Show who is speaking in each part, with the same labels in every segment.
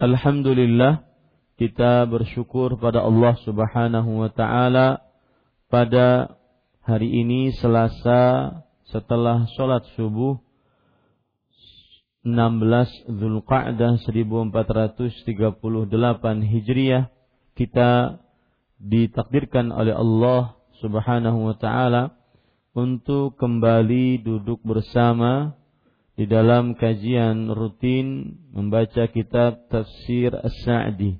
Speaker 1: Alhamdulillah kita bersyukur pada Allah Subhanahu wa taala pada hari ini Selasa setelah sholat subuh 16 Zulqa'dah 1438 Hijriah kita ditakdirkan oleh Allah Subhanahu wa taala untuk kembali duduk bersama di dalam kajian rutin membaca kitab tafsir As-Sa'di.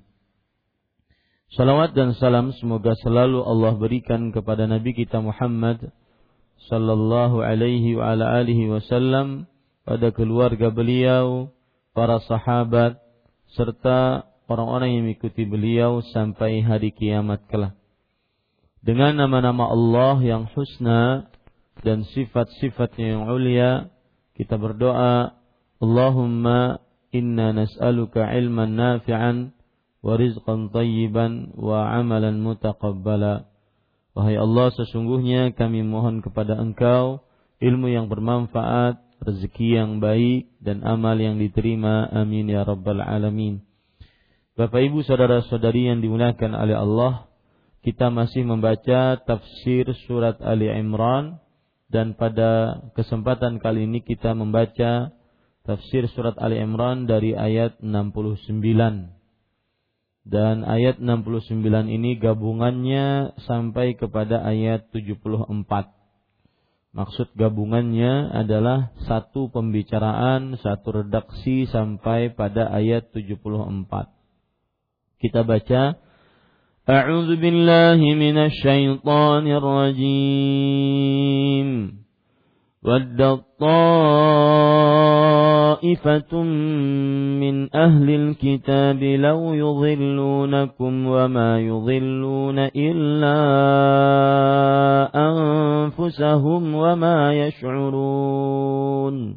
Speaker 1: Salawat dan salam semoga selalu Allah berikan kepada Nabi kita Muhammad sallallahu alaihi wa ala alihi wasallam pada keluarga beliau, para sahabat serta orang-orang yang mengikuti beliau sampai hari kiamat kelak. Dengan nama-nama Allah yang husna dan sifat-sifatnya yang ulia, kita berdoa, Allahumma inna nas'aluka ilman nafi'an wa rizqan tayyiban wa amalan mutaqabbala. Wahai Allah, sesungguhnya kami mohon kepada Engkau ilmu yang bermanfaat, rezeki yang baik dan amal yang diterima. Amin ya rabbal alamin. Bapak Ibu saudara-saudari yang dimuliakan oleh Allah, kita masih membaca tafsir surat Ali Imran dan pada kesempatan kali ini kita membaca tafsir surat Ali Imran dari ayat 69. Dan ayat 69 ini gabungannya sampai kepada ayat 74. Maksud gabungannya adalah satu pembicaraan, satu redaksi sampai pada ayat 74. Kita baca أعوذ بالله من الشيطان الرجيم. ود طائفة من أهل الكتاب لو يضلونكم وما يضلون إلا أنفسهم وما يشعرون.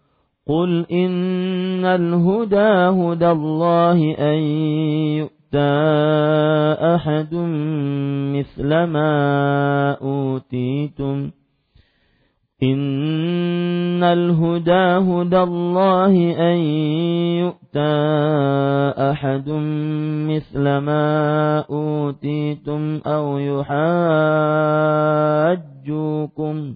Speaker 1: قل إن الهدى هدى الله أن يؤتى أحد مثل ما أوتيتم إن الهدى هدى الله أن يؤتى أحد مثل ما أوتيتم أو يحاجوكم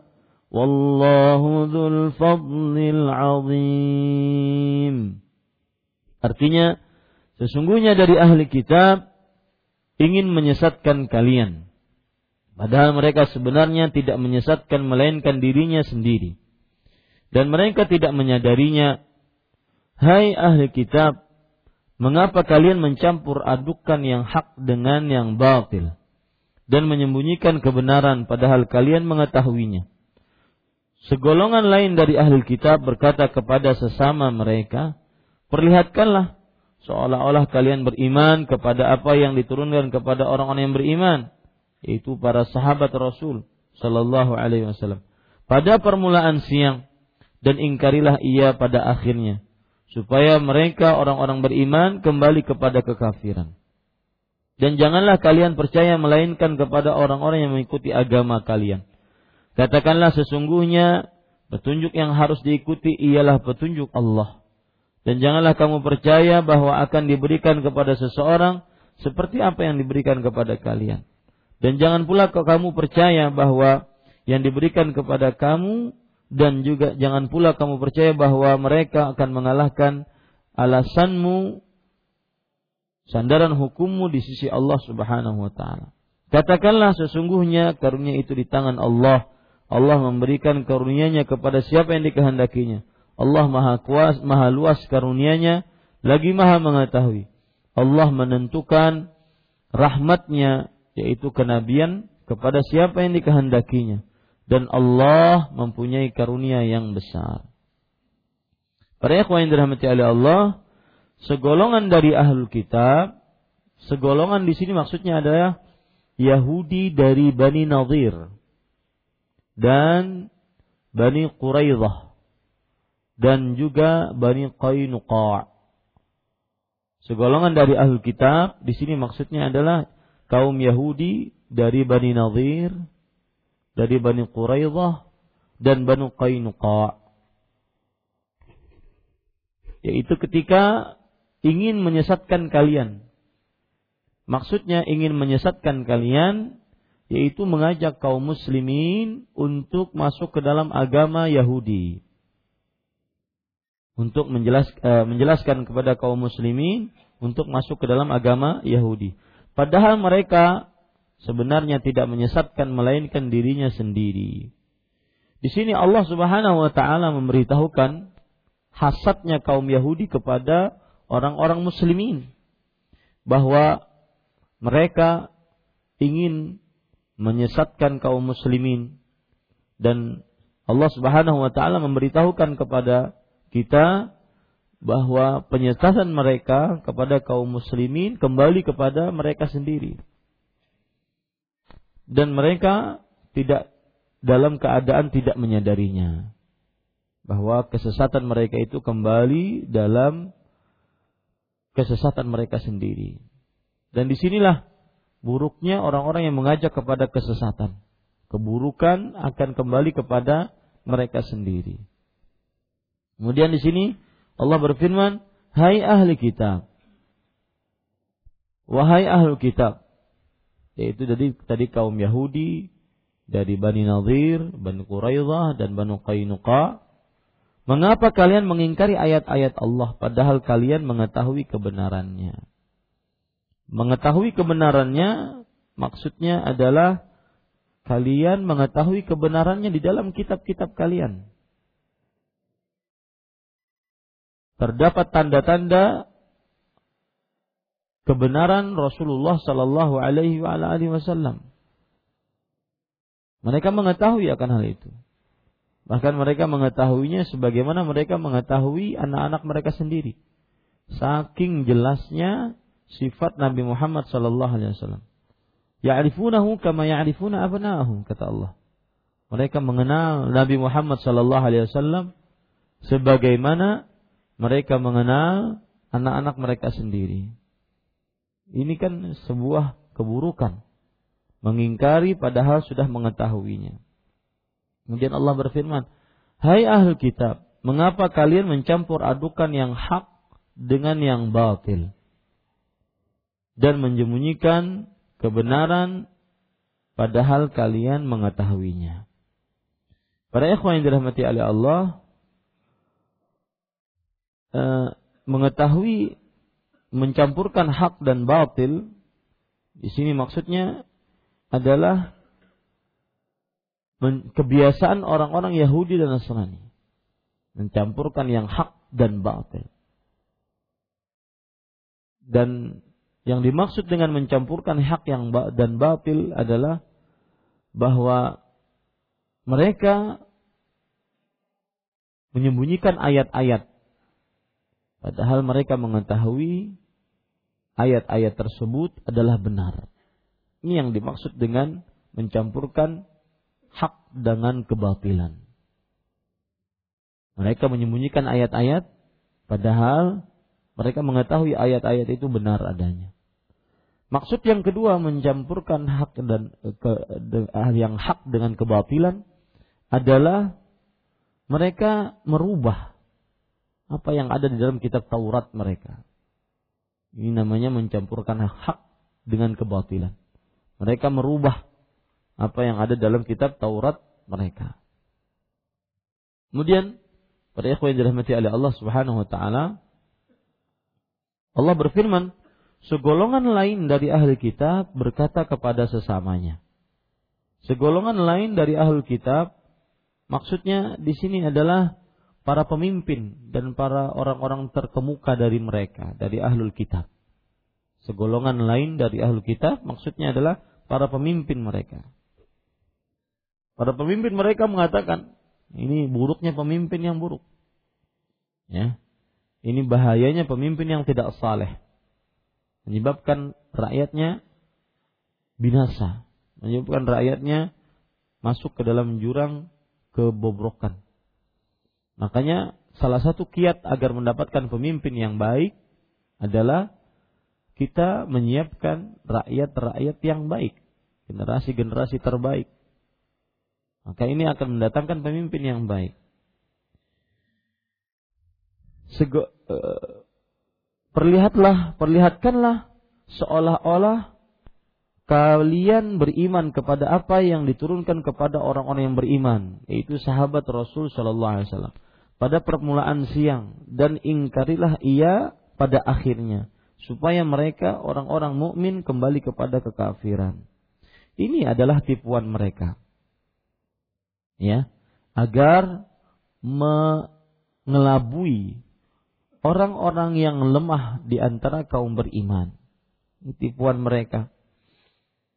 Speaker 1: Wallahu dzul fadlil azim. Artinya sesungguhnya dari ahli kitab ingin menyesatkan kalian. Padahal mereka sebenarnya tidak menyesatkan melainkan dirinya sendiri. Dan mereka tidak menyadarinya. Hai ahli kitab, mengapa kalian mencampur adukan yang hak dengan yang batil dan menyembunyikan kebenaran padahal kalian mengetahuinya? Segolongan lain dari ahli kitab berkata kepada sesama mereka, Perlihatkanlah seolah-olah kalian beriman kepada apa yang diturunkan kepada orang-orang yang beriman. Yaitu para sahabat Rasul sallallahu alaihi wasallam. Pada permulaan siang dan ingkarilah ia pada akhirnya supaya mereka orang-orang beriman kembali kepada kekafiran. Dan janganlah kalian percaya melainkan kepada orang-orang yang mengikuti agama kalian katakanlah sesungguhnya petunjuk yang harus diikuti ialah petunjuk Allah dan janganlah kamu percaya bahwa akan diberikan kepada seseorang seperti apa yang diberikan kepada kalian. Dan jangan pula kamu percaya bahwa yang diberikan kepada kamu dan juga jangan pula kamu percaya bahwa mereka akan mengalahkan alasanmu sandaran hukummu di sisi Allah Subhanahu wa taala. Katakanlah sesungguhnya karunia itu di tangan Allah. Allah memberikan karunia-Nya kepada siapa yang dikehendakinya. Allah maha kuas, maha luas karunia-Nya, lagi maha mengetahui. Allah menentukan rahmatnya, yaitu kenabian, kepada siapa yang dikehendakinya. Dan Allah mempunyai karunia yang besar. Para ikhwan yang dirahmati oleh Allah, segolongan dari ahlul kitab, segolongan di sini maksudnya adalah Yahudi dari Bani Nadir dan Bani Quraidah dan juga Bani Qainuqa. Segolongan dari ahli kitab di sini maksudnya adalah kaum Yahudi dari Bani Nadir, dari Bani Quraidah dan Bani Qainuqa. Yaitu ketika ingin menyesatkan kalian. Maksudnya ingin menyesatkan kalian yaitu mengajak kaum muslimin untuk masuk ke dalam agama Yahudi untuk menjelas, uh, menjelaskan kepada kaum muslimin untuk masuk ke dalam agama Yahudi. Padahal mereka sebenarnya tidak menyesatkan melainkan dirinya sendiri. Di sini Allah Subhanahu wa taala memberitahukan hasadnya kaum Yahudi kepada orang-orang muslimin bahwa mereka ingin menyesatkan kaum muslimin dan Allah Subhanahu wa taala memberitahukan kepada kita bahwa penyesatan mereka kepada kaum muslimin kembali kepada mereka sendiri. Dan mereka tidak dalam keadaan tidak menyadarinya. Bahwa kesesatan mereka itu kembali dalam kesesatan mereka sendiri. Dan di sinilah buruknya orang-orang yang mengajak kepada kesesatan. Keburukan akan kembali kepada mereka sendiri. Kemudian di sini Allah berfirman, "Hai ahli kitab." Wahai ahli kitab. Yaitu tadi tadi kaum Yahudi dari Bani Nadir, Bani Quraidah dan Bani Qainuqa. Mengapa kalian mengingkari ayat-ayat Allah padahal kalian mengetahui kebenarannya? Mengetahui kebenarannya maksudnya adalah kalian mengetahui kebenarannya di dalam kitab-kitab kalian. terdapat tanda-tanda kebenaran Rasulullah sallallahu alaihi wasallam. Mereka mengetahui akan hal itu. Bahkan mereka mengetahuinya sebagaimana mereka mengetahui anak-anak mereka sendiri. Saking jelasnya sifat Nabi Muhammad sallallahu alaihi wasallam. Ya'rifunahu kama ya'rifuna abna'ahum kata Allah. Mereka mengenal Nabi Muhammad sallallahu alaihi wasallam sebagaimana mereka mengenal anak-anak mereka sendiri. Ini kan sebuah keburukan. Mengingkari padahal sudah mengetahuinya. Kemudian Allah berfirman, Hai ahli kitab, mengapa kalian mencampur adukan yang hak dengan yang batil? Dan menyembunyikan kebenaran padahal kalian mengetahuinya. Para ikhwan yang dirahmati oleh Allah, eh, mengetahui mencampurkan hak dan batil di sini maksudnya adalah kebiasaan orang-orang Yahudi dan Nasrani mencampurkan yang hak dan batil. Dan yang dimaksud dengan mencampurkan hak yang dan batil adalah bahwa mereka menyembunyikan ayat-ayat padahal mereka mengetahui ayat-ayat tersebut adalah benar. Ini yang dimaksud dengan mencampurkan hak dengan kebatilan. Mereka menyembunyikan ayat-ayat padahal mereka mengetahui ayat-ayat itu benar adanya. Maksud yang kedua mencampurkan hak dan ke, de, yang hak dengan kebatilan adalah mereka merubah apa yang ada di dalam kitab Taurat mereka. Ini namanya mencampurkan hak dengan kebatilan. Mereka merubah apa yang ada dalam kitab Taurat mereka. Kemudian pada ikhwan yang dirahmati oleh Allah Subhanahu wa taala Allah berfirman, segolongan lain dari ahli kitab berkata kepada sesamanya. Segolongan lain dari ahli kitab maksudnya di sini adalah para pemimpin dan para orang-orang terkemuka dari mereka, dari ahlul kitab. Segolongan lain dari ahlul kitab maksudnya adalah para pemimpin mereka. Para pemimpin mereka mengatakan, ini buruknya pemimpin yang buruk. Ya. Ini bahayanya pemimpin yang tidak saleh. Menyebabkan rakyatnya binasa. Menyebabkan rakyatnya masuk ke dalam jurang kebobrokan. Makanya salah satu kiat agar mendapatkan pemimpin yang baik adalah kita menyiapkan rakyat-rakyat yang baik, generasi-generasi terbaik. Maka ini akan mendatangkan pemimpin yang baik. Sego, uh, perlihatlah, perlihatkanlah seolah-olah kalian beriman kepada apa yang diturunkan kepada orang-orang yang beriman, yaitu sahabat Rasul Shallallahu Alaihi Wasallam pada permulaan siang dan ingkarilah ia pada akhirnya supaya mereka orang-orang mukmin kembali kepada kekafiran. Ini adalah tipuan mereka. Ya, agar mengelabui orang-orang yang lemah di antara kaum beriman. Tipuan mereka.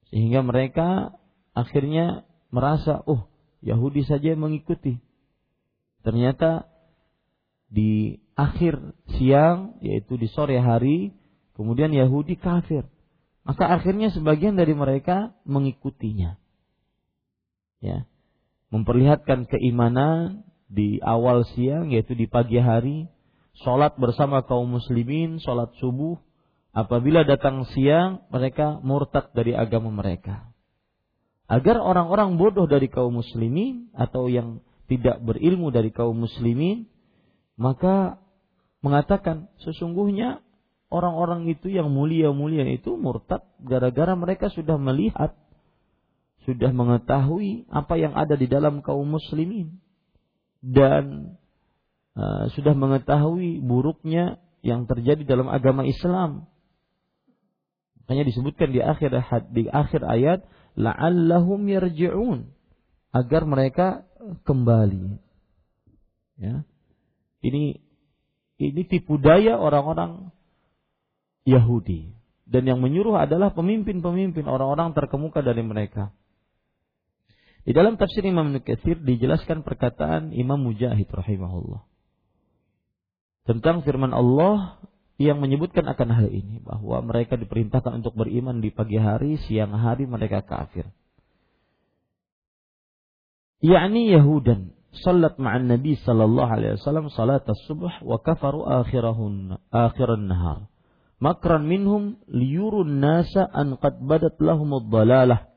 Speaker 1: Sehingga mereka akhirnya merasa, "Oh, Yahudi saja mengikuti." Ternyata di akhir siang yaitu di sore hari kemudian Yahudi kafir maka akhirnya sebagian dari mereka mengikutinya ya memperlihatkan keimanan di awal siang yaitu di pagi hari sholat bersama kaum muslimin sholat subuh. Apabila datang siang mereka murtad dari agama mereka. Agar orang-orang bodoh dari kaum muslimin atau yang tidak berilmu dari kaum muslimin maka mengatakan sesungguhnya orang-orang itu yang mulia-mulia itu murtad gara-gara mereka sudah melihat sudah mengetahui apa yang ada di dalam kaum muslimin. Dan uh, sudah mengetahui buruknya yang terjadi dalam agama Islam. Makanya disebutkan di akhir di akhir ayat la'allahum yarji'un agar mereka kembali. Ya. Ini ini tipu daya orang-orang Yahudi. dan yang menyuruh adalah pemimpin-pemimpin orang-orang terkemuka dari mereka. Di dalam tafsir Imam Nukathir dijelaskan perkataan Imam Mujahid rahimahullah. Tentang firman Allah yang menyebutkan akan hal ini. Bahwa mereka diperintahkan untuk beriman di pagi hari, siang hari mereka kafir. Yani Yahudan. Salat ma'an Nabi sallallahu alaihi wasallam salat as-subh wa kafaru akhirahun akhiran nahar. Makran minhum liyurun nasa an qad badat lahum ad-dalalah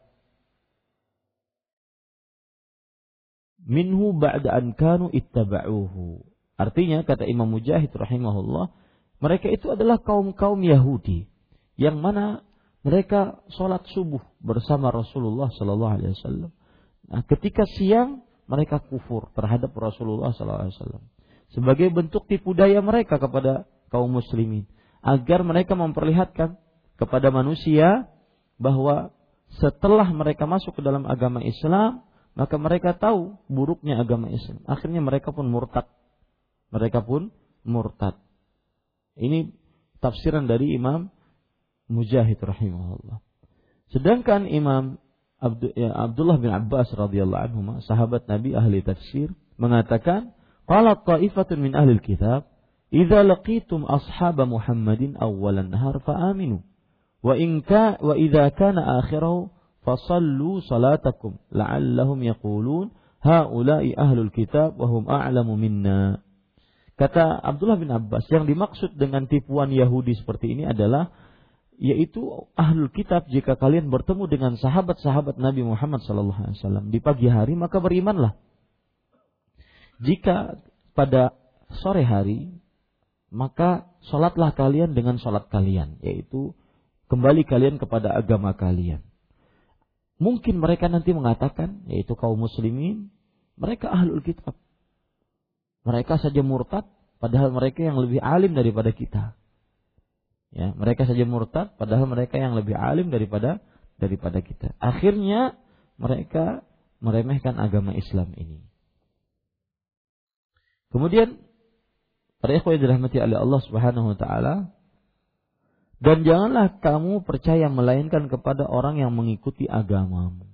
Speaker 1: minhu ba'da an kanu ittaba'uhu. Artinya kata Imam Mujahid rahimahullah, mereka itu adalah kaum-kaum Yahudi yang mana mereka sholat subuh bersama Rasulullah Sallallahu Alaihi Wasallam. Nah, ketika siang mereka kufur terhadap Rasulullah Sallallahu Alaihi Wasallam sebagai bentuk tipu daya mereka kepada kaum muslimin agar mereka memperlihatkan kepada manusia bahwa setelah mereka masuk ke dalam agama Islam maka mereka tahu buruknya agama Islam. Akhirnya mereka pun murtad. Mereka pun murtad. Ini tafsiran dari Imam Mujahid rahimahullah. Sedangkan Imam ya, Abdullah bin Abbas radhiyallahu anhu, sahabat Nabi ahli tafsir, mengatakan, "Qala ta'ifatun min ahli kitab, idza laqitum ashab Muhammadin awwalan nahar fa aminu, wa in ka wa idza kana akhirahu fasallu salatakum la'allahum yaqulun haula'i ahlul kitab wa hum a'lamu minna. Kata Abdullah bin Abbas, yang dimaksud dengan tipuan Yahudi seperti ini adalah yaitu ahlul kitab jika kalian bertemu dengan sahabat-sahabat Nabi Muhammad SAW di pagi hari maka berimanlah. Jika pada sore hari maka sholatlah kalian dengan sholat kalian yaitu kembali kalian kepada agama kalian. Mungkin mereka nanti mengatakan, yaitu kaum muslimin, mereka ahlul kitab. Mereka saja murtad, padahal mereka yang lebih alim daripada kita. Ya, mereka saja murtad, padahal mereka yang lebih alim daripada daripada kita. Akhirnya mereka meremehkan agama Islam ini. Kemudian para ikhwah dirahmati oleh Allah Subhanahu wa taala, dan janganlah kamu percaya melainkan kepada orang yang mengikuti agamamu.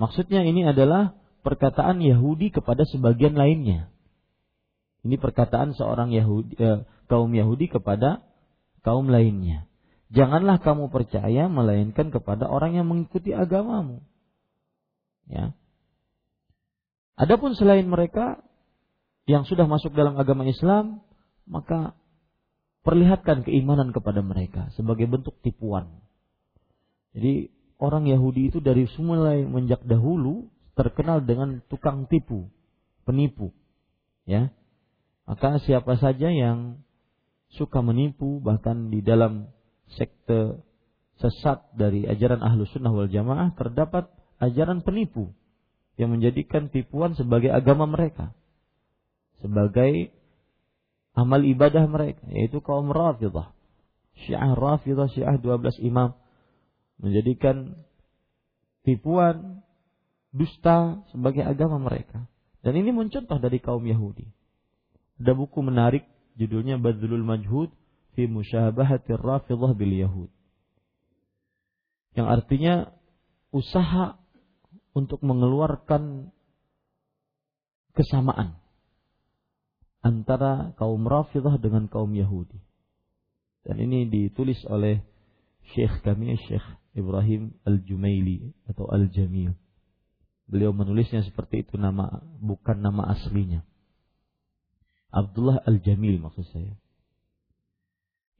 Speaker 1: Maksudnya ini adalah perkataan Yahudi kepada sebagian lainnya. Ini perkataan seorang Yahudi, eh, kaum Yahudi kepada kaum lainnya. Janganlah kamu percaya melainkan kepada orang yang mengikuti agamamu. Ya. Adapun selain mereka yang sudah masuk dalam agama Islam, maka perlihatkan keimanan kepada mereka sebagai bentuk tipuan. Jadi orang Yahudi itu dari mulai menjak dahulu terkenal dengan tukang tipu, penipu. Ya. Maka siapa saja yang suka menipu bahkan di dalam sekte sesat dari ajaran ahlu sunnah wal jamaah terdapat ajaran penipu yang menjadikan tipuan sebagai agama mereka sebagai amal ibadah mereka yaitu kaum Rafidah. Syiah Rafidah, Syiah 12 imam menjadikan tipuan dusta sebagai agama mereka. Dan ini mencontoh dari kaum Yahudi. Ada buku menarik judulnya Badlul Majhud fi Musyabahatir Rafidah bil Yahud. Yang artinya usaha untuk mengeluarkan kesamaan antara kaum Rafidah dengan kaum Yahudi. Dan ini ditulis oleh Syekh kami, Syekh Ibrahim Al-Jumaili atau Al-Jamil. Beliau menulisnya seperti itu nama bukan nama aslinya. Abdullah Al-Jamil maksud saya.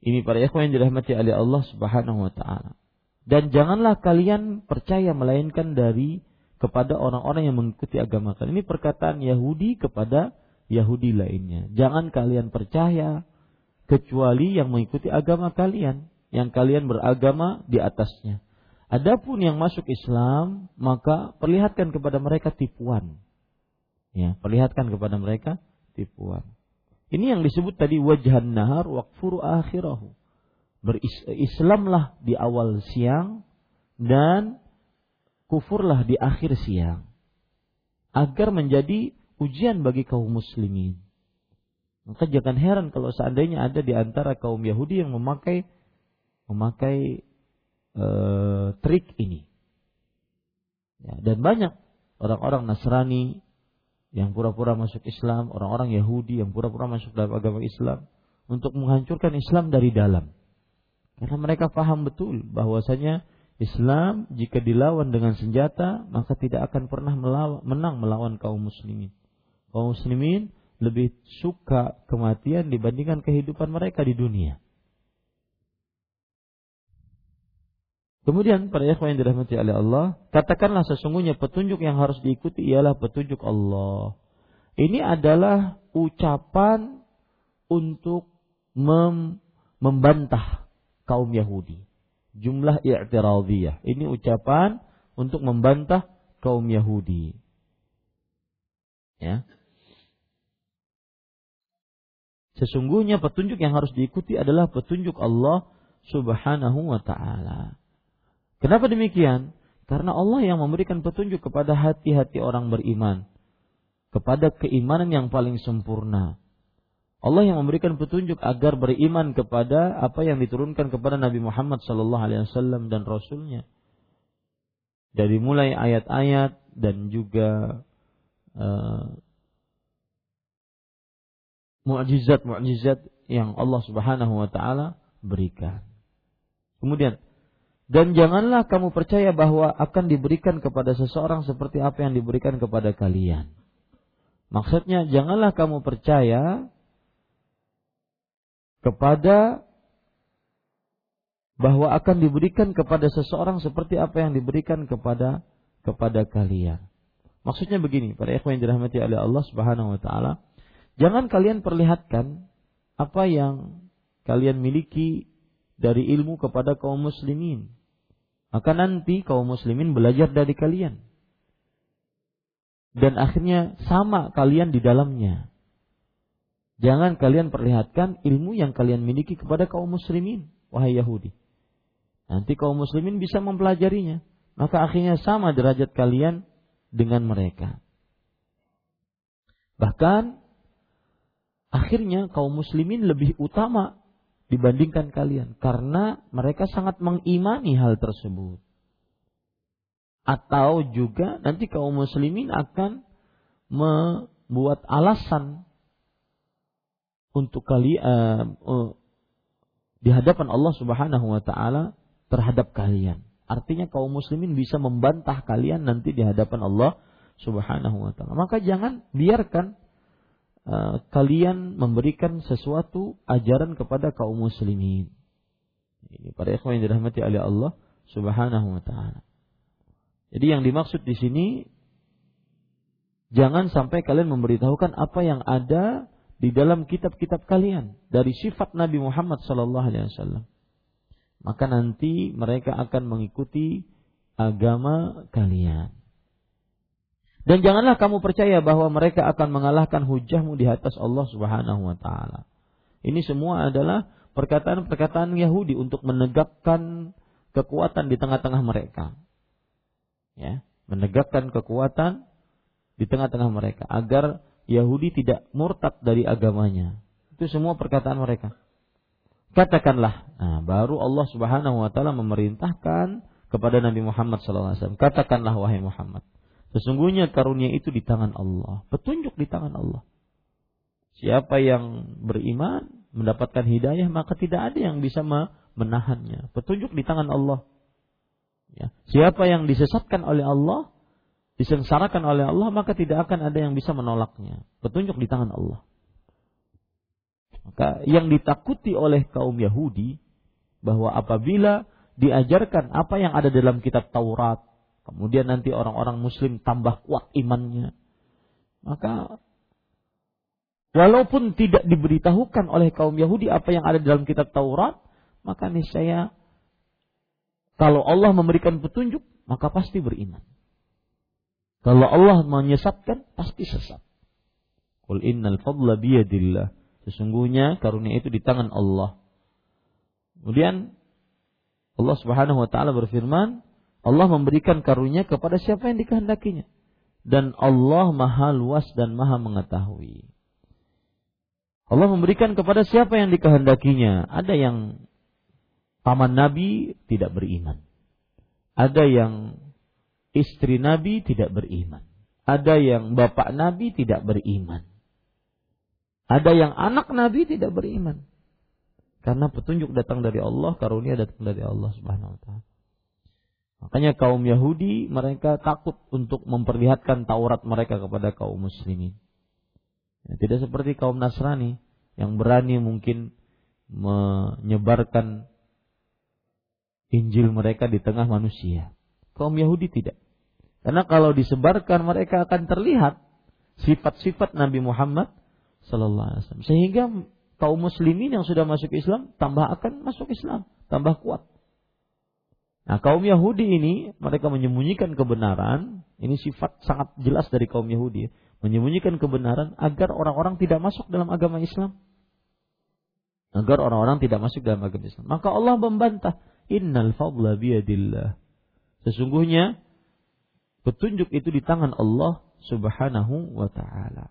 Speaker 1: Ini para ikhwan yang dirahmati oleh Allah Subhanahu wa taala. Dan janganlah kalian percaya melainkan dari kepada orang-orang yang mengikuti agama kalian. Ini perkataan Yahudi kepada Yahudi lainnya. Jangan kalian percaya kecuali yang mengikuti agama kalian, yang kalian beragama di atasnya. Adapun yang masuk Islam, maka perlihatkan kepada mereka tipuan. Ya, perlihatkan kepada mereka tipuan. Ini yang disebut tadi wajhan nahar waqfuru akhirahu. Berislamlah di awal siang dan kufurlah di akhir siang. Agar menjadi ujian bagi kaum muslimin. Maka jangan heran kalau seandainya ada di antara kaum Yahudi yang memakai memakai uh, trik ini. Ya, dan banyak orang-orang Nasrani yang pura-pura masuk Islam, orang-orang Yahudi yang pura-pura masuk dalam agama Islam untuk menghancurkan Islam dari dalam. Karena mereka paham betul bahwasanya Islam jika dilawan dengan senjata maka tidak akan pernah melawan, menang melawan kaum muslimin. Kaum muslimin lebih suka kematian dibandingkan kehidupan mereka di dunia. Kemudian para ikhwan yang dirahmati oleh Allah, katakanlah sesungguhnya petunjuk yang harus diikuti ialah petunjuk Allah. Ini adalah ucapan untuk mem membantah kaum Yahudi jumlah i'tiradiyah. Ini ucapan untuk membantah kaum Yahudi. Ya. Sesungguhnya petunjuk yang harus diikuti adalah petunjuk Allah Subhanahu wa taala. Kenapa demikian? Karena Allah yang memberikan petunjuk kepada hati-hati orang beriman, kepada keimanan yang paling sempurna. Allah yang memberikan petunjuk agar beriman kepada apa yang diturunkan kepada Nabi Muhammad sallallahu alaihi wasallam dan rasulnya. Dari mulai ayat-ayat dan juga uh, mukjizat-mukjizat yang Allah Subhanahu wa taala berikan. Kemudian dan janganlah kamu percaya bahwa akan diberikan kepada seseorang seperti apa yang diberikan kepada kalian. Maksudnya janganlah kamu percaya kepada bahwa akan diberikan kepada seseorang seperti apa yang diberikan kepada kepada kalian. Maksudnya begini, para ikhwan yang dirahmati oleh Allah Subhanahu wa taala, jangan kalian perlihatkan apa yang kalian miliki dari ilmu kepada kaum muslimin. Maka nanti kaum muslimin belajar dari kalian. Dan akhirnya sama kalian di dalamnya. Jangan kalian perlihatkan ilmu yang kalian miliki kepada kaum muslimin, wahai Yahudi. Nanti kaum muslimin bisa mempelajarinya, maka akhirnya sama derajat kalian dengan mereka. Bahkan akhirnya kaum muslimin lebih utama dibandingkan kalian karena mereka sangat mengimani hal tersebut. Atau juga nanti kaum muslimin akan membuat alasan untuk kalian uh, di hadapan Allah Subhanahu wa taala terhadap kalian. Artinya kaum muslimin bisa membantah kalian nanti di hadapan Allah Subhanahu wa taala. Maka jangan biarkan uh, kalian memberikan sesuatu ajaran kepada kaum muslimin. Ini para ikhwan yang dirahmati oleh Allah Subhanahu wa taala. Jadi yang dimaksud di sini jangan sampai kalian memberitahukan apa yang ada di dalam kitab-kitab kalian dari sifat Nabi Muhammad sallallahu alaihi wasallam. Maka nanti mereka akan mengikuti agama kalian. Dan janganlah kamu percaya bahwa mereka akan mengalahkan hujahmu di atas Allah Subhanahu wa taala. Ini semua adalah perkataan-perkataan Yahudi untuk menegakkan kekuatan di tengah-tengah mereka. Ya, menegakkan kekuatan di tengah-tengah mereka agar Yahudi tidak murtad dari agamanya. Itu semua perkataan mereka. Katakanlah, nah baru Allah Subhanahu wa taala memerintahkan kepada Nabi Muhammad SAW. Katakanlah wahai Muhammad, sesungguhnya karunia itu di tangan Allah, petunjuk di tangan Allah. Siapa yang beriman mendapatkan hidayah maka tidak ada yang bisa menahannya. Petunjuk di tangan Allah. Ya. Siapa yang disesatkan oleh Allah disengsarakan oleh Allah maka tidak akan ada yang bisa menolaknya. Petunjuk di tangan Allah. Maka yang ditakuti oleh kaum Yahudi bahwa apabila diajarkan apa yang ada dalam kitab Taurat, kemudian nanti orang-orang muslim tambah kuat imannya, maka walaupun tidak diberitahukan oleh kaum Yahudi apa yang ada dalam kitab Taurat, maka niscaya kalau Allah memberikan petunjuk, maka pasti beriman. Kalau Allah menyesatkan, pasti sesat. Qul innal fadla biyadillah. Sesungguhnya karunia itu di tangan Allah. Kemudian Allah Subhanahu wa taala berfirman, Allah memberikan karunia kepada siapa yang dikehendakinya. Dan Allah Maha luas dan Maha mengetahui. Allah memberikan kepada siapa yang dikehendakinya. Ada yang paman Nabi tidak beriman. Ada yang istri Nabi tidak beriman. Ada yang bapak Nabi tidak beriman. Ada yang anak Nabi tidak beriman. Karena petunjuk datang dari Allah, karunia datang dari Allah Subhanahu wa taala. Makanya kaum Yahudi mereka takut untuk memperlihatkan Taurat mereka kepada kaum muslimin. Ya, tidak seperti kaum Nasrani yang berani mungkin menyebarkan Injil mereka di tengah manusia. Kaum Yahudi tidak. Karena kalau disebarkan mereka akan terlihat sifat-sifat Nabi Muhammad sallallahu alaihi wasallam. Sehingga kaum muslimin yang sudah masuk Islam tambah akan masuk Islam, tambah kuat. Nah, kaum Yahudi ini mereka menyembunyikan kebenaran. Ini sifat sangat jelas dari kaum Yahudi, menyembunyikan kebenaran agar orang-orang tidak masuk dalam agama Islam. Agar orang-orang tidak masuk dalam agama Islam. Maka Allah membantah, "Innal fadla biyadillah." Sesungguhnya petunjuk itu di tangan Allah Subhanahu wa taala.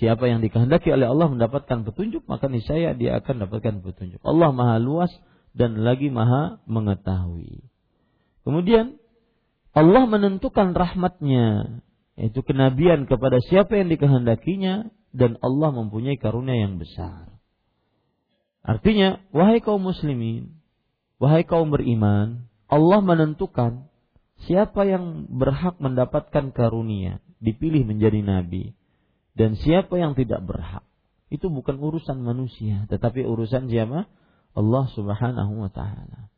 Speaker 1: Siapa yang dikehendaki oleh Allah mendapatkan petunjuk, maka niscaya dia akan mendapatkan petunjuk. Allah Maha luas dan lagi maha mengetahui. Kemudian Allah menentukan rahmatnya, yaitu kenabian kepada siapa yang dikehendakinya dan Allah mempunyai karunia yang besar. Artinya, wahai kaum muslimin, wahai kaum beriman, Allah menentukan siapa yang berhak mendapatkan karunia, dipilih menjadi nabi, dan siapa yang tidak berhak. Itu bukan urusan manusia, tetapi urusan siapa? Allah Subhanahu wa taala.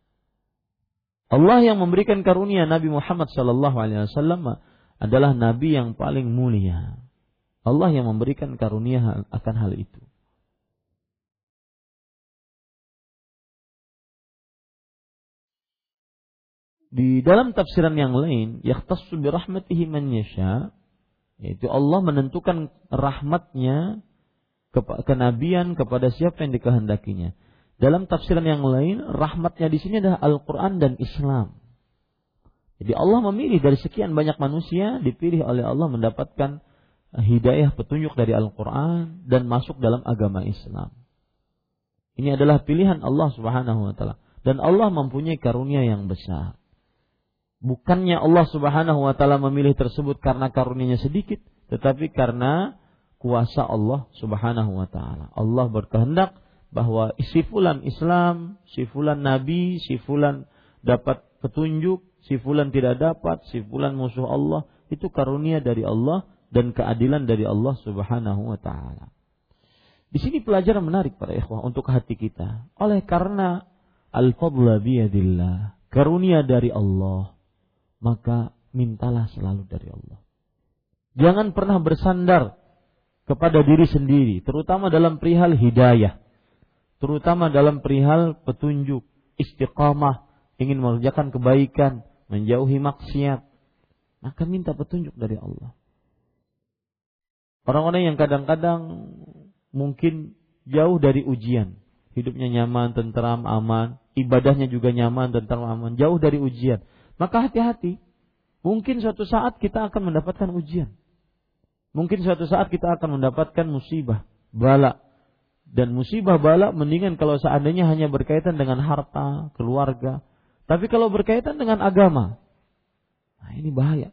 Speaker 1: Allah yang memberikan karunia Nabi Muhammad sallallahu alaihi wasallam adalah nabi yang paling mulia. Allah yang memberikan karunia akan hal itu. Di dalam tafsiran yang lain, yahtassu bi rahmatihi man yasha, yaitu Allah menentukan rahmatnya kenabian kepada siapa yang dikehendakinya. Dalam tafsiran yang lain, rahmatnya di sini adalah Al-Quran dan Islam. Jadi Allah memilih dari sekian banyak manusia, dipilih oleh Allah mendapatkan hidayah petunjuk dari Al-Quran dan masuk dalam agama Islam. Ini adalah pilihan Allah Subhanahu wa taala dan Allah mempunyai karunia yang besar. Bukannya Allah Subhanahu wa taala memilih tersebut karena karunianya sedikit, tetapi karena kuasa Allah Subhanahu wa taala. Allah berkehendak bahwa si fulan Islam, si fulan Nabi, si fulan dapat petunjuk, si fulan tidak dapat, si fulan musuh Allah, itu karunia dari Allah dan keadilan dari Allah Subhanahu wa taala. Di sini pelajaran menarik para ikhwah untuk hati kita. Oleh karena al-fadla biyadillah, karunia dari Allah, maka mintalah selalu dari Allah. Jangan pernah bersandar kepada diri sendiri, terutama dalam perihal hidayah terutama dalam perihal petunjuk, istiqamah, ingin mengerjakan kebaikan, menjauhi maksiat, maka minta petunjuk dari Allah. Orang-orang yang kadang-kadang mungkin jauh dari ujian, hidupnya nyaman, tentram, aman, ibadahnya juga nyaman, tentram, aman, jauh dari ujian. Maka hati-hati. Mungkin suatu saat kita akan mendapatkan ujian. Mungkin suatu saat kita akan mendapatkan musibah, bala, dan musibah bala mendingan kalau seandainya hanya berkaitan dengan harta, keluarga. Tapi kalau berkaitan dengan agama, nah ini bahaya.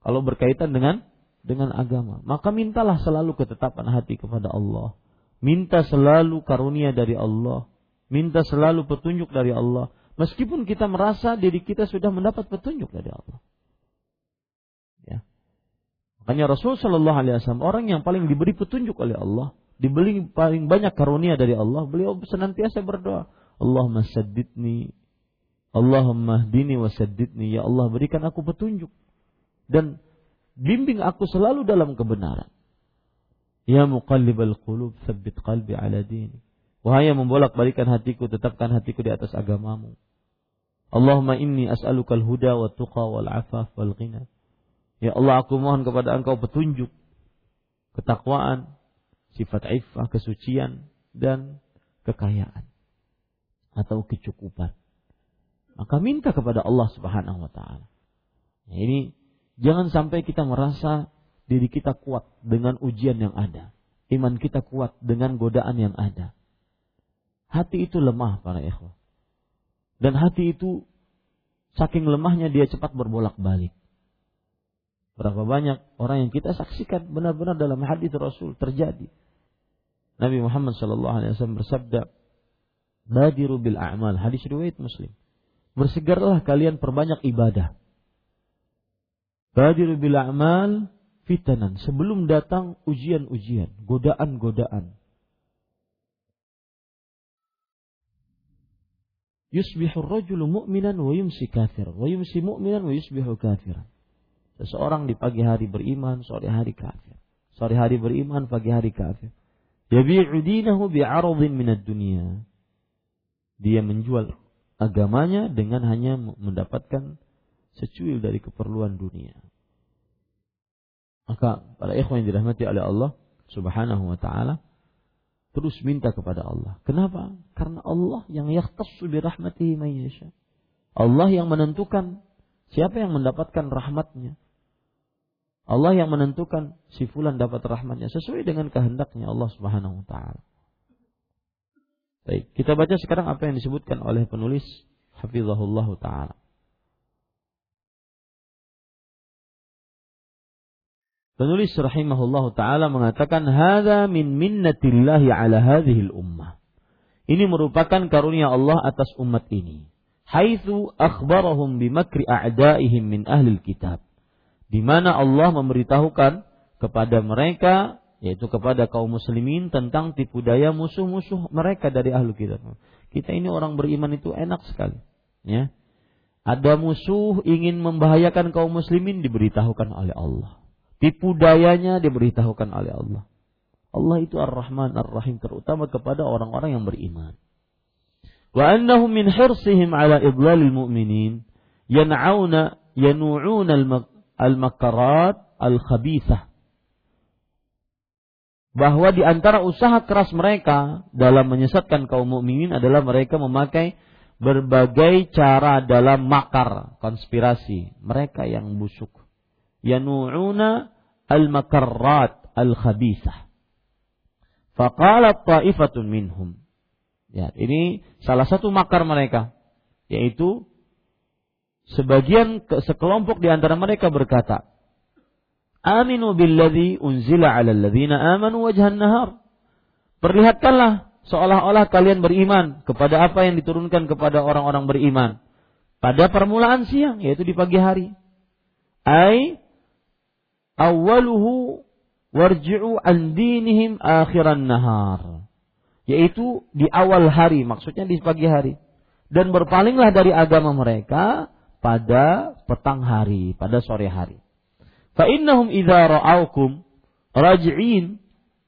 Speaker 1: Kalau berkaitan dengan dengan agama, maka mintalah selalu ketetapan hati kepada Allah. Minta selalu karunia dari Allah. Minta selalu petunjuk dari Allah. Meskipun kita merasa diri kita sudah mendapat petunjuk dari Allah. Ya. Makanya Rasul Shallallahu Wasallam orang yang paling diberi petunjuk oleh Allah dibeli paling banyak karunia dari Allah, beliau senantiasa berdoa, Allahumma saddidni, Allahumma hdini wa saddidni, ya Allah berikan aku petunjuk dan bimbing aku selalu dalam kebenaran. Ya muqallibal qulub, tsabbit qalbi ala dini. Wahai yang membolak-balikan hatiku, tetapkan hatiku di atas agamamu. Allahumma inni as'alukal huda wa tuqa wal afaf wal ghina. Ya Allah, aku mohon kepada Engkau petunjuk, ketakwaan, sifat iffah, kesucian dan kekayaan atau kecukupan. Maka minta kepada Allah Subhanahu wa taala. Nah, ini jangan sampai kita merasa diri kita kuat dengan ujian yang ada. Iman kita kuat dengan godaan yang ada. Hati itu lemah para ikhwah. Dan hati itu saking lemahnya dia cepat berbolak-balik. Berapa banyak orang yang kita saksikan benar-benar dalam hadis Rasul terjadi. Nabi Muhammad sallallahu alaihi wasallam bersabda, "Badiru bil a'mal." Hadis riwayat Muslim. Bersegarlah kalian perbanyak ibadah. Badiru bil a'mal fitanan sebelum datang ujian-ujian, godaan-godaan. Yusbihu rajulu mu'minan wa yumsi kafir, wa yumsi mu'minan wa yusbihu kafiran. Seseorang di pagi hari beriman, sore hari kafir. Sore hari beriman, pagi hari kafir. Yabi'u dinahu bi'aradhin minad dunia. Dia menjual agamanya dengan hanya mendapatkan secuil dari keperluan dunia. Maka para ikhwan yang dirahmati oleh Allah Subhanahu wa taala terus minta kepada Allah. Kenapa? Karena Allah yang yakhtassu bi rahmatihi. Allah yang menentukan siapa yang mendapatkan rahmatnya. Allah yang menentukan si fulan dapat rahmatnya sesuai dengan kehendaknya Allah Subhanahu wa taala. Baik, kita baca sekarang apa yang disebutkan oleh penulis Hafizahullah taala. Penulis rahimahullah taala mengatakan hadza min minnatillahi ala hadhil ummah. Ini merupakan karunia Allah atas umat ini. Haitsu akhbarahum bimakri a'daihim min ahlil kitab di mana Allah memberitahukan kepada mereka yaitu kepada kaum muslimin tentang tipu daya musuh-musuh mereka dari ahlu kitab. Kita ini orang beriman itu enak sekali, ya. Ada musuh ingin membahayakan kaum muslimin diberitahukan oleh Allah. Tipu dayanya diberitahukan oleh Allah. Allah itu Ar-Rahman Ar-Rahim terutama kepada orang-orang yang beriman. Wa annahum min hirsihim ala idlalil mu'minin yan'auna yanu'una al-makarat al-khabithah. Bahwa di antara usaha keras mereka dalam menyesatkan kaum mukminin adalah mereka memakai berbagai cara dalam makar, konspirasi. Mereka yang busuk. Yanu'una al-makarrat al-khabithah. Faqalat ta'ifatun minhum. Ya, ini salah satu makar mereka yaitu sebagian sekelompok di antara mereka berkata, Aminu billadhi unzila ala alladhina amanu wajhan nahar. Perlihatkanlah seolah-olah kalian beriman kepada apa yang diturunkan kepada orang-orang beriman pada permulaan siang yaitu di pagi hari. Ai awaluhu warji'u an dinihim akhiran nahar. Yaitu di awal hari, maksudnya di pagi hari. Dan berpalinglah dari agama mereka pada petang hari, pada sore hari. Fa innahum idza ra'awkum raji'in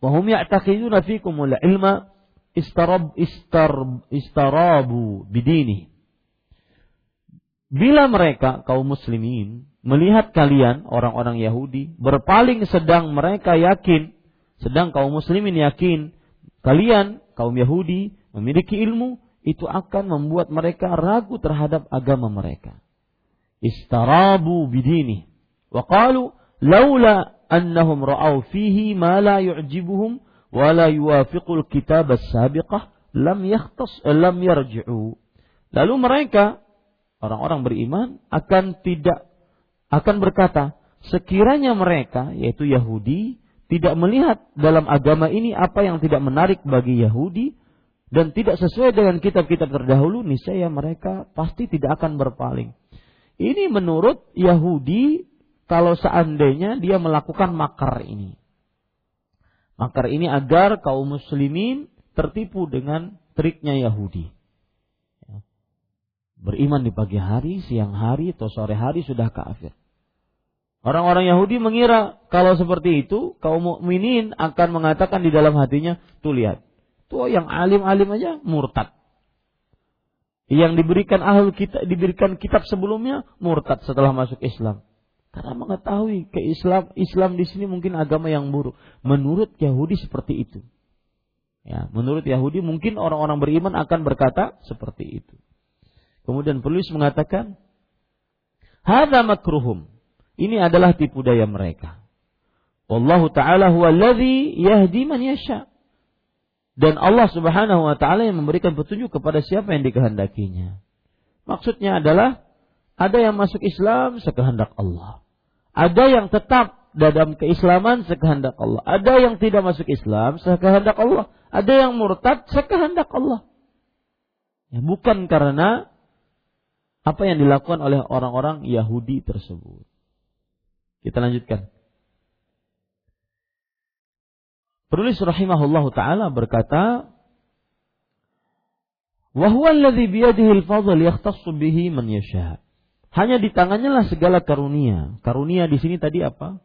Speaker 1: wa hum ya'taqiduna fikum al-ilma istarab istar istarabu bidini. Bila mereka kaum muslimin melihat kalian orang-orang Yahudi berpaling sedang mereka yakin, sedang kaum muslimin yakin kalian kaum Yahudi memiliki ilmu, itu akan membuat mereka ragu terhadap agama mereka istarabu bidini. Wa qalu laula annahum ra'aw fihi ma la yu'jibuhum wa la yuwafiqul kitab as-sabiqah lam yakhtas lam yarji'u. Lalu mereka orang-orang beriman akan tidak akan berkata sekiranya mereka yaitu Yahudi tidak melihat dalam agama ini apa yang tidak menarik bagi Yahudi dan tidak sesuai dengan kitab-kitab terdahulu niscaya mereka pasti tidak akan berpaling ini menurut Yahudi kalau seandainya dia melakukan makar ini. Makar ini agar kaum muslimin tertipu dengan triknya Yahudi. Ya. Beriman di pagi hari, siang hari, atau sore hari sudah kafir. Orang-orang Yahudi mengira kalau seperti itu kaum mukminin akan mengatakan di dalam hatinya, tuh lihat, tuh yang alim-alim aja murtad yang diberikan ahlu kita diberikan kitab sebelumnya murtad setelah masuk Islam. Karena mengetahui ke Islam Islam di sini mungkin agama yang buruk. Menurut Yahudi seperti itu. Ya, menurut Yahudi mungkin orang-orang beriman akan berkata seperti itu. Kemudian penulis mengatakan, "Hadza makruhum." Ini adalah tipu daya mereka. Wallahu taala huwa alladhi yahdi man yasha. Dan Allah Subhanahu wa taala yang memberikan petunjuk kepada siapa yang dikehendakinya. Maksudnya adalah ada yang masuk Islam sekehendak Allah. Ada yang tetap dalam keislaman sekehendak Allah. Ada yang tidak masuk Islam sekehendak Allah. Ada yang murtad sekehendak Allah. Ya, bukan karena apa yang dilakukan oleh orang-orang Yahudi tersebut. Kita lanjutkan. Penulis rahimahullah taala berkata, "Wa huwa alladhi biyadihi al-fadl yakhtassu bihi man yasha." Hanya di tangannya lah segala karunia. Karunia di sini tadi apa?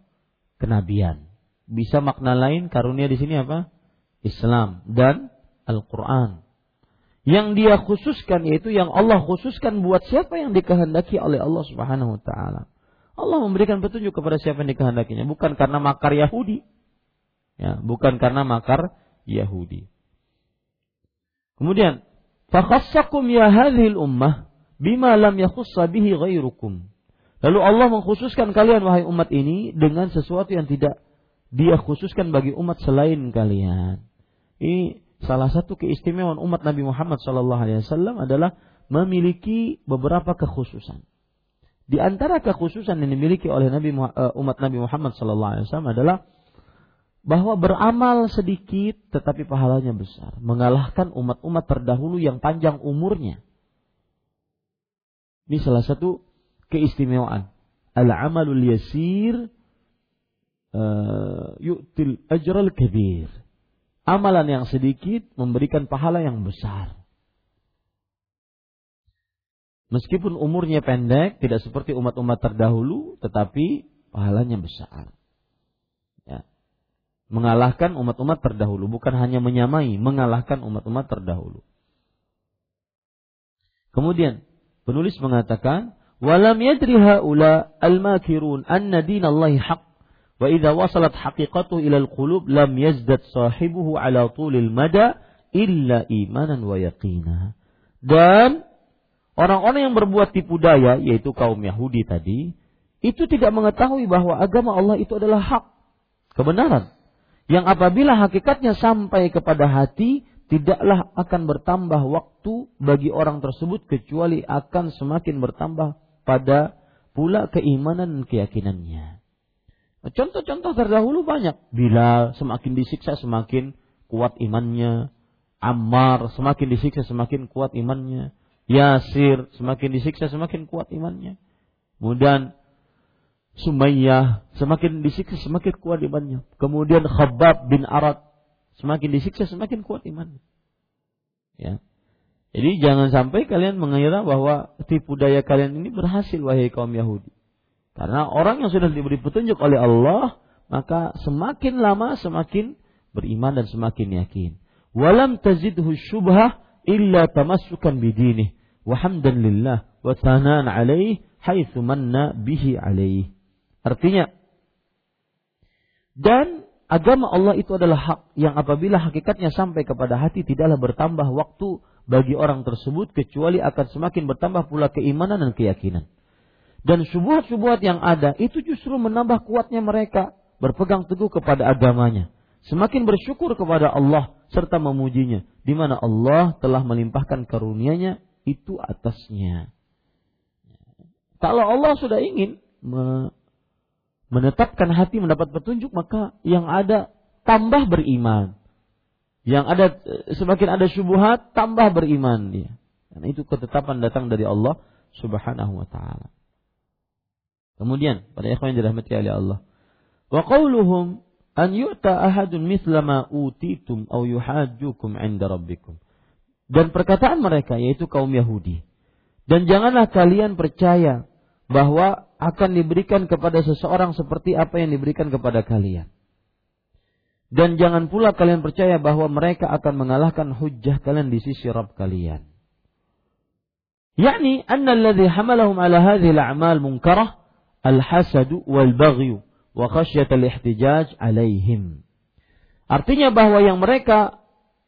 Speaker 1: Kenabian. Bisa makna lain karunia di sini apa? Islam dan Al-Qur'an. Yang dia khususkan yaitu yang Allah khususkan buat siapa yang dikehendaki oleh Allah Subhanahu wa taala. Allah memberikan petunjuk kepada siapa yang dikehendakinya, bukan karena makar Yahudi. Ya, bukan karena makar Yahudi. Kemudian, fakhassakum ya hadhil ummah bima lam yakhussa bihi ghairukum. Lalu Allah mengkhususkan kalian wahai umat ini dengan sesuatu yang tidak dia khususkan bagi umat selain kalian. Ini salah satu keistimewaan umat Nabi Muhammad SAW adalah memiliki beberapa kekhususan. Di antara kekhususan yang dimiliki oleh Nabi eh, umat Nabi Muhammad SAW adalah bahwa beramal sedikit tetapi pahalanya besar, mengalahkan umat-umat terdahulu yang panjang umurnya. Ini salah satu keistimewaan. Al-amalul yasir uh, yu'til ajral kabir. Amalan yang sedikit memberikan pahala yang besar. Meskipun umurnya pendek, tidak seperti umat-umat terdahulu, tetapi pahalanya besar mengalahkan umat-umat terdahulu, bukan hanya menyamai, mengalahkan umat-umat terdahulu. Kemudian penulis mengatakan, "Walam yadri haula al-makirun anna dinallahi haq wa idza wasalat haqiqatu ila al-qulub lam yazdad sahibuhu ala tulil mada illa imanan wa yaqina." Dan orang-orang yang berbuat tipu daya yaitu kaum Yahudi tadi itu tidak mengetahui bahwa agama Allah itu adalah hak, kebenaran yang apabila hakikatnya sampai kepada hati tidaklah akan bertambah waktu bagi orang tersebut kecuali akan semakin bertambah pada pula keimanan dan keyakinannya. Contoh-contoh terdahulu banyak. Bila semakin disiksa semakin kuat imannya. Ammar semakin disiksa semakin kuat imannya. Yasir semakin disiksa semakin kuat imannya. Kemudian Sumayyah semakin disiksa semakin kuat imannya. Kemudian Khabbab bin Arad semakin disiksa semakin kuat imannya. Ya. Jadi jangan sampai kalian mengira bahwa tipu daya kalian ini berhasil wahai kaum Yahudi. Karena orang yang sudah diberi petunjuk oleh Allah, maka semakin lama semakin beriman dan semakin yakin. Walam tazidhu syubhah illa tamassukan bidinih wa hamdan lillah wa thanan alaih haitsu manna bihi alaih. Artinya dan agama Allah itu adalah hak yang apabila hakikatnya sampai kepada hati tidaklah bertambah waktu bagi orang tersebut kecuali akan semakin bertambah pula keimanan dan keyakinan. Dan subuhat-subuhat yang ada itu justru menambah kuatnya mereka berpegang teguh kepada agamanya. Semakin bersyukur kepada Allah serta memujinya. Di mana Allah telah melimpahkan karunia-Nya itu atasnya. Kalau Allah sudah ingin menetapkan hati mendapat petunjuk maka yang ada tambah beriman. Yang ada semakin ada syubhat tambah beriman dia. Karena itu ketetapan datang dari Allah Subhanahu wa taala. Kemudian pada ikhwan yang dirahmati oleh Allah. Wa qauluhum an yu'ta ahadun mithla ma utitum aw yuhajjukum 'inda rabbikum. Dan perkataan mereka yaitu kaum Yahudi. Dan janganlah kalian percaya bahwa akan diberikan kepada seseorang seperti apa yang diberikan kepada kalian. Dan jangan pula kalian percaya bahwa mereka akan mengalahkan hujjah kalian di sisi Rabb kalian. Yani anna alladhi hamalahum ala hadhihi al-a'mal munkarah al-hasad wal-baghyu wa khasyat al-ihtijaj alaihim. Artinya bahwa yang mereka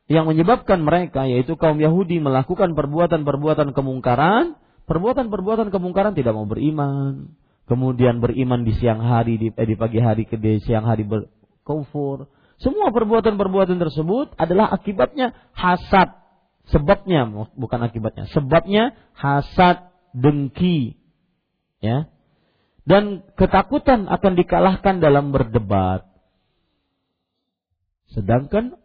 Speaker 1: yang menyebabkan mereka yaitu kaum Yahudi melakukan perbuatan-perbuatan kemungkaran perbuatan-perbuatan kemungkaran tidak mau beriman, kemudian beriman di siang hari di, eh, di pagi hari ke di siang hari berkufur, Semua perbuatan-perbuatan tersebut adalah akibatnya hasad. Sebabnya bukan akibatnya, sebabnya hasad, dengki. Ya. Dan ketakutan akan dikalahkan dalam berdebat. Sedangkan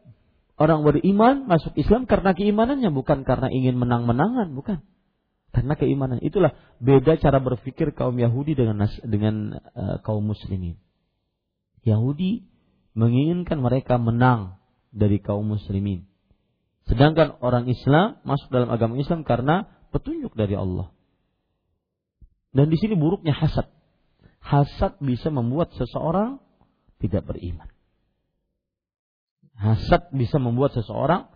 Speaker 1: orang beriman masuk Islam karena keimanannya bukan karena ingin menang-menangan, bukan. Karena keimanan. Itulah beda cara berpikir kaum Yahudi dengan dengan uh, kaum muslimin. Yahudi menginginkan mereka menang dari kaum muslimin. Sedangkan orang Islam masuk dalam agama Islam karena petunjuk dari Allah. Dan di sini buruknya hasad. Hasad bisa membuat seseorang tidak beriman. Hasad bisa membuat seseorang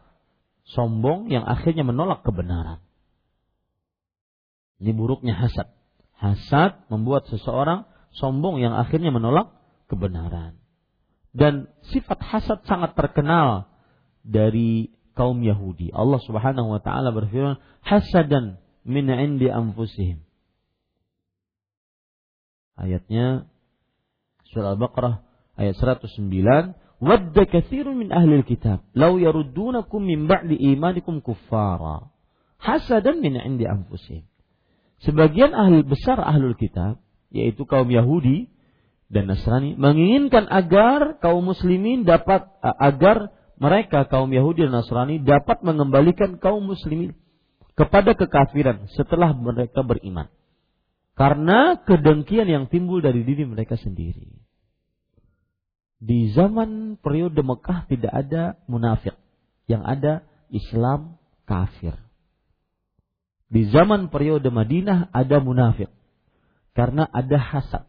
Speaker 1: sombong yang akhirnya menolak kebenaran. Ini buruknya hasad. Hasad membuat seseorang sombong yang akhirnya menolak kebenaran. Dan sifat hasad sangat terkenal dari kaum Yahudi. Allah Subhanahu wa taala berfirman, "Hasadan min 'indi anfusihim." Ayatnya surah Al-Baqarah ayat 109, "Wadda katsirun min ahli kitab law yaruddunakum min ba'di imanikum kuffara." Hasadan min 'indi anfusihim. Sebagian ahli besar ahlul kitab, yaitu kaum Yahudi, dan Nasrani menginginkan agar kaum muslimin dapat agar mereka kaum Yahudi dan Nasrani dapat mengembalikan kaum muslimin kepada kekafiran setelah mereka beriman. Karena kedengkian yang timbul dari diri mereka sendiri. Di zaman periode Mekah tidak ada munafik. Yang ada Islam kafir. Di zaman periode Madinah ada munafik. Karena ada hasad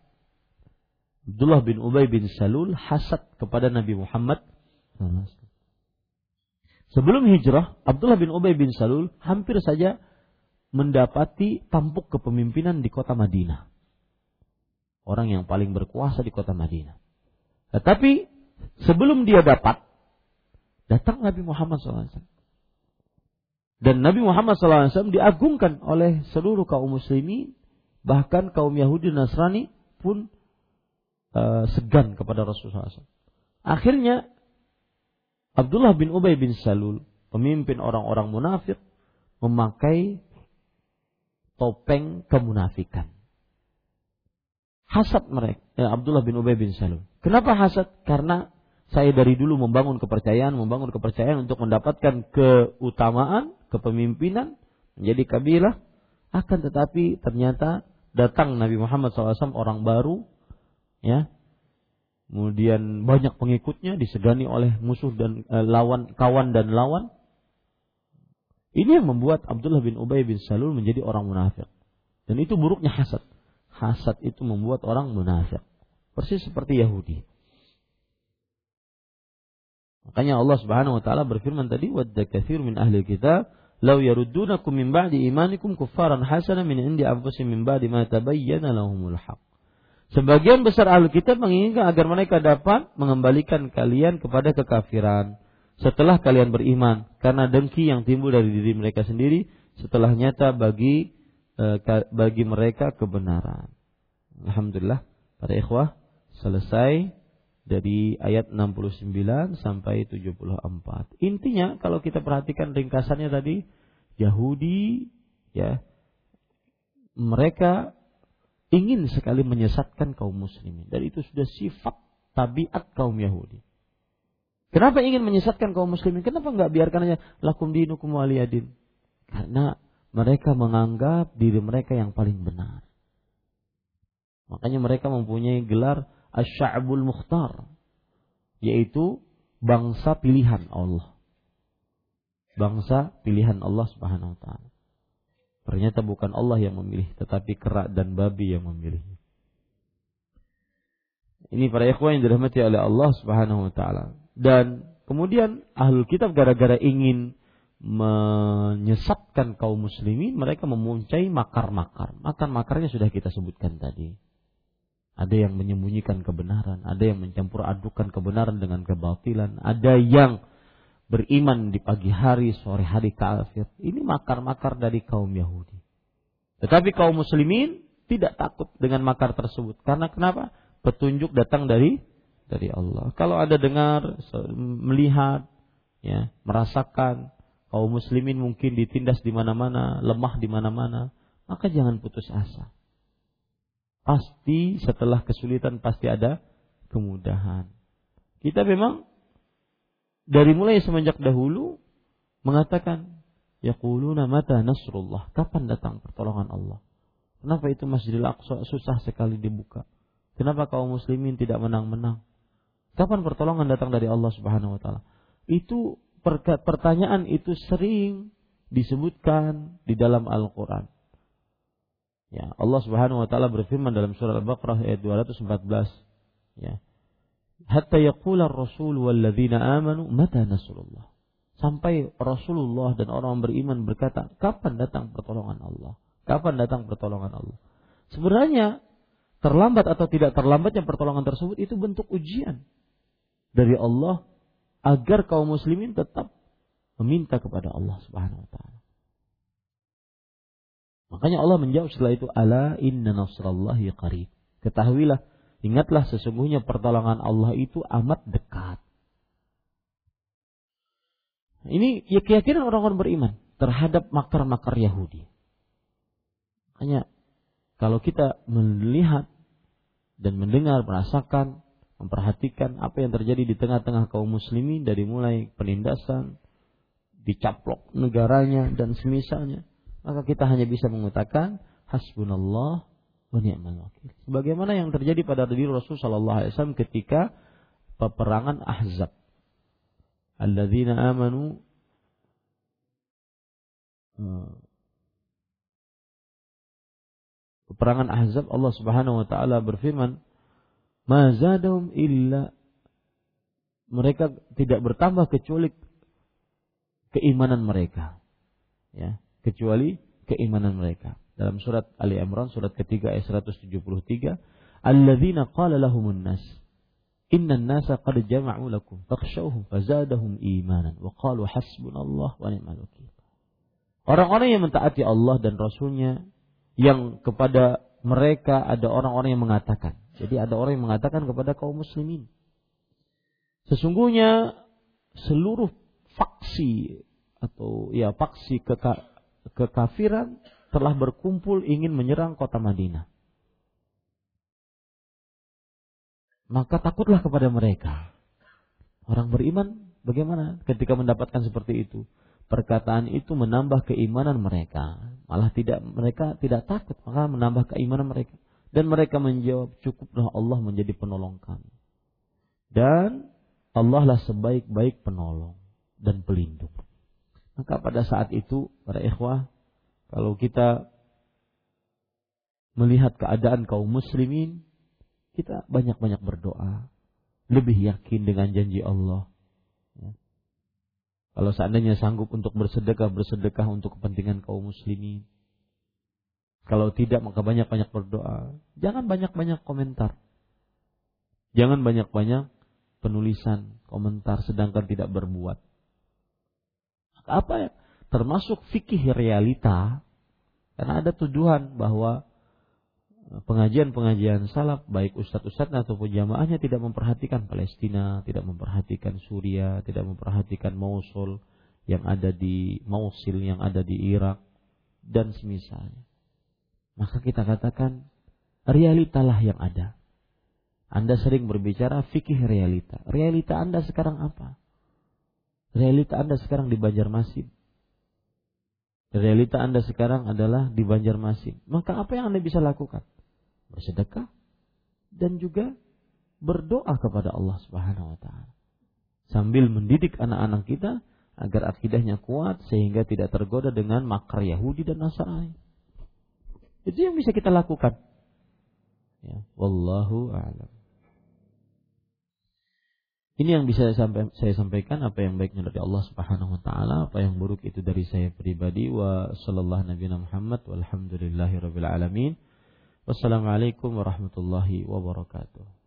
Speaker 1: Abdullah bin Ubay bin Salul hasad kepada Nabi Muhammad Sebelum hijrah, Abdullah bin Ubay bin Salul hampir saja mendapati tampuk kepemimpinan di kota Madinah. Orang yang paling berkuasa di kota Madinah. Tetapi sebelum dia dapat, datang Nabi Muhammad SAW. Dan Nabi Muhammad SAW diagungkan oleh seluruh kaum muslimin, bahkan kaum Yahudi Nasrani pun uh, segan kepada Rasulullah SAW. Akhirnya Abdullah bin Ubay bin Salul, pemimpin orang-orang munafik, memakai topeng kemunafikan. Hasad mereka, ya Abdullah bin Ubay bin Salul. Kenapa hasad? Karena saya dari dulu membangun kepercayaan, membangun kepercayaan untuk mendapatkan keutamaan, kepemimpinan, menjadi kabilah. Akan tetapi ternyata datang Nabi Muhammad SAW orang baru ya. Kemudian banyak pengikutnya disegani oleh musuh dan e, lawan kawan dan lawan. Ini yang membuat Abdullah bin Ubay bin Salul menjadi orang munafik. Dan itu buruknya hasad. Hasad itu membuat orang munafik. Persis seperti Yahudi. Makanya Allah Subhanahu wa taala berfirman tadi wadda katsir min ahli kitab law yaruddunakum min ba'di imanikum kuffaran hasanan min indi anfusihim min ba'di ma tabayyana lahumul haqq Sebagian besar ahli kitab menginginkan agar mereka dapat mengembalikan kalian kepada kekafiran setelah kalian beriman karena dengki yang timbul dari diri mereka sendiri setelah nyata bagi eh, bagi mereka kebenaran. Alhamdulillah para ikhwah selesai dari ayat 69 sampai 74. Intinya kalau kita perhatikan ringkasannya tadi Yahudi ya mereka ingin sekali menyesatkan kaum muslimin dan itu sudah sifat tabiat kaum Yahudi. Kenapa ingin menyesatkan kaum muslimin? Kenapa nggak biarkan aja lakum dinukum waliyadin? Karena mereka menganggap diri mereka yang paling benar. Makanya mereka mempunyai gelar Asy'abul Mukhtar yaitu bangsa pilihan Allah. Bangsa pilihan Allah Subhanahu wa taala. Ternyata bukan Allah yang memilih, tetapi kerak dan babi yang memilih. Ini para ikhwan yang dirahmati oleh Allah Subhanahu wa taala. Dan kemudian ahlul kitab gara-gara ingin menyesatkan kaum muslimin, mereka memuncai makar-makar. Makar-makarnya sudah kita sebutkan tadi. Ada yang menyembunyikan kebenaran, ada yang mencampur adukan kebenaran dengan kebatilan, ada yang beriman di pagi hari, sore hari kafir. Ini makar-makar dari kaum Yahudi. Tetapi kaum muslimin tidak takut dengan makar tersebut. Karena kenapa? Petunjuk datang dari dari Allah. Kalau ada dengar, melihat, ya, merasakan kaum muslimin mungkin ditindas di mana-mana, lemah di mana-mana, maka jangan putus asa. Pasti setelah kesulitan pasti ada kemudahan. Kita memang dari mulai semenjak dahulu mengatakan yaquluna mata nasrullah, kapan datang pertolongan Allah? Kenapa itu Masjidil Aqsa susah sekali dibuka? Kenapa kaum muslimin tidak menang-menang? Kapan pertolongan datang dari Allah Subhanahu wa taala? Itu pertanyaan itu sering disebutkan di dalam Al-Qur'an. Ya, Allah Subhanahu wa taala berfirman dalam surah Al-Baqarah ayat 214, ya. Hatta yaqula ar-rasul walladzina amanu mata nasrullah. Sampai Rasulullah dan orang beriman berkata, kapan datang pertolongan Allah? Kapan datang pertolongan Allah? Sebenarnya terlambat atau tidak terlambatnya pertolongan tersebut itu bentuk ujian dari Allah agar kaum muslimin tetap meminta kepada Allah Subhanahu wa taala. Makanya Allah menjawab setelah itu ala inna nasrallahi qarib. Ketahuilah, ingatlah sesungguhnya pertolongan Allah itu amat dekat. Ini ya keyakinan orang-orang beriman terhadap makar-makar Yahudi. Makanya kalau kita melihat dan mendengar, merasakan memperhatikan apa yang terjadi di tengah-tengah kaum muslimin dari mulai penindasan, dicaplok negaranya dan semisalnya, maka kita hanya bisa mengatakan hasbunallah wa ni'mal wakil. Sebagaimana yang terjadi pada diri Rasul wasallam ketika peperangan Ahzab. Alladzina amanu eh, peperangan Ahzab Allah Subhanahu wa taala berfirman mazadahum illa mereka tidak bertambah kecuali keimanan mereka ya kecuali keimanan mereka dalam surat Ali Imran surat ketiga ayat 173 alladzina qala lahumun nas innan nasa qad jama'u lakum fakhshawhum fazadahum imanan wa qalu hasbunallah wa ni'mal wakil orang-orang yang mentaati Allah dan rasulnya yang kepada mereka ada orang-orang yang mengatakan jadi ada orang yang mengatakan kepada kaum muslimin. Sesungguhnya seluruh faksi atau ya faksi keka, kekafiran telah berkumpul ingin menyerang kota Madinah. Maka takutlah kepada mereka. Orang beriman bagaimana ketika mendapatkan seperti itu? Perkataan itu menambah keimanan mereka. Malah tidak mereka tidak takut, maka menambah keimanan mereka. Dan mereka menjawab, cukuplah Allah menjadi penolong kami. Dan Allah lah sebaik-baik penolong dan pelindung. Maka pada saat itu, para ikhwah, kalau kita melihat keadaan kaum muslimin, kita banyak-banyak berdoa. Lebih yakin dengan janji Allah. Ya. Kalau seandainya sanggup untuk bersedekah, bersedekah untuk kepentingan kaum muslimin kalau tidak maka banyak-banyak berdoa. Jangan banyak-banyak komentar. Jangan banyak-banyak penulisan, komentar sedangkan tidak berbuat. Apa ya? Termasuk fikih realita. Karena ada tuduhan bahwa pengajian-pengajian salaf baik ustadz-ustadz ataupun jamaahnya tidak memperhatikan Palestina, tidak memperhatikan Suria, tidak memperhatikan Mosul yang ada di Mosul yang ada di Irak dan semisalnya maka kita katakan realitalah yang ada. Anda sering berbicara fikih realita. Realita Anda sekarang apa? Realita Anda sekarang di Banjarmasin. Realita Anda sekarang adalah di Banjarmasin. Maka apa yang Anda bisa lakukan? Bersedekah dan juga berdoa kepada Allah Subhanahu wa taala. Sambil mendidik anak-anak kita agar akidahnya kuat sehingga tidak tergoda dengan makar Yahudi dan Nasrani. Itu yang bisa kita lakukan. Ya, wallahu a'lam. Ini yang bisa saya sampaikan apa yang baiknya dari Allah Subhanahu wa taala, apa yang buruk itu dari saya pribadi wa sallallahu nabi Muhammad walhamdulillahi rabbil alamin. Wassalamualaikum warahmatullahi wabarakatuh.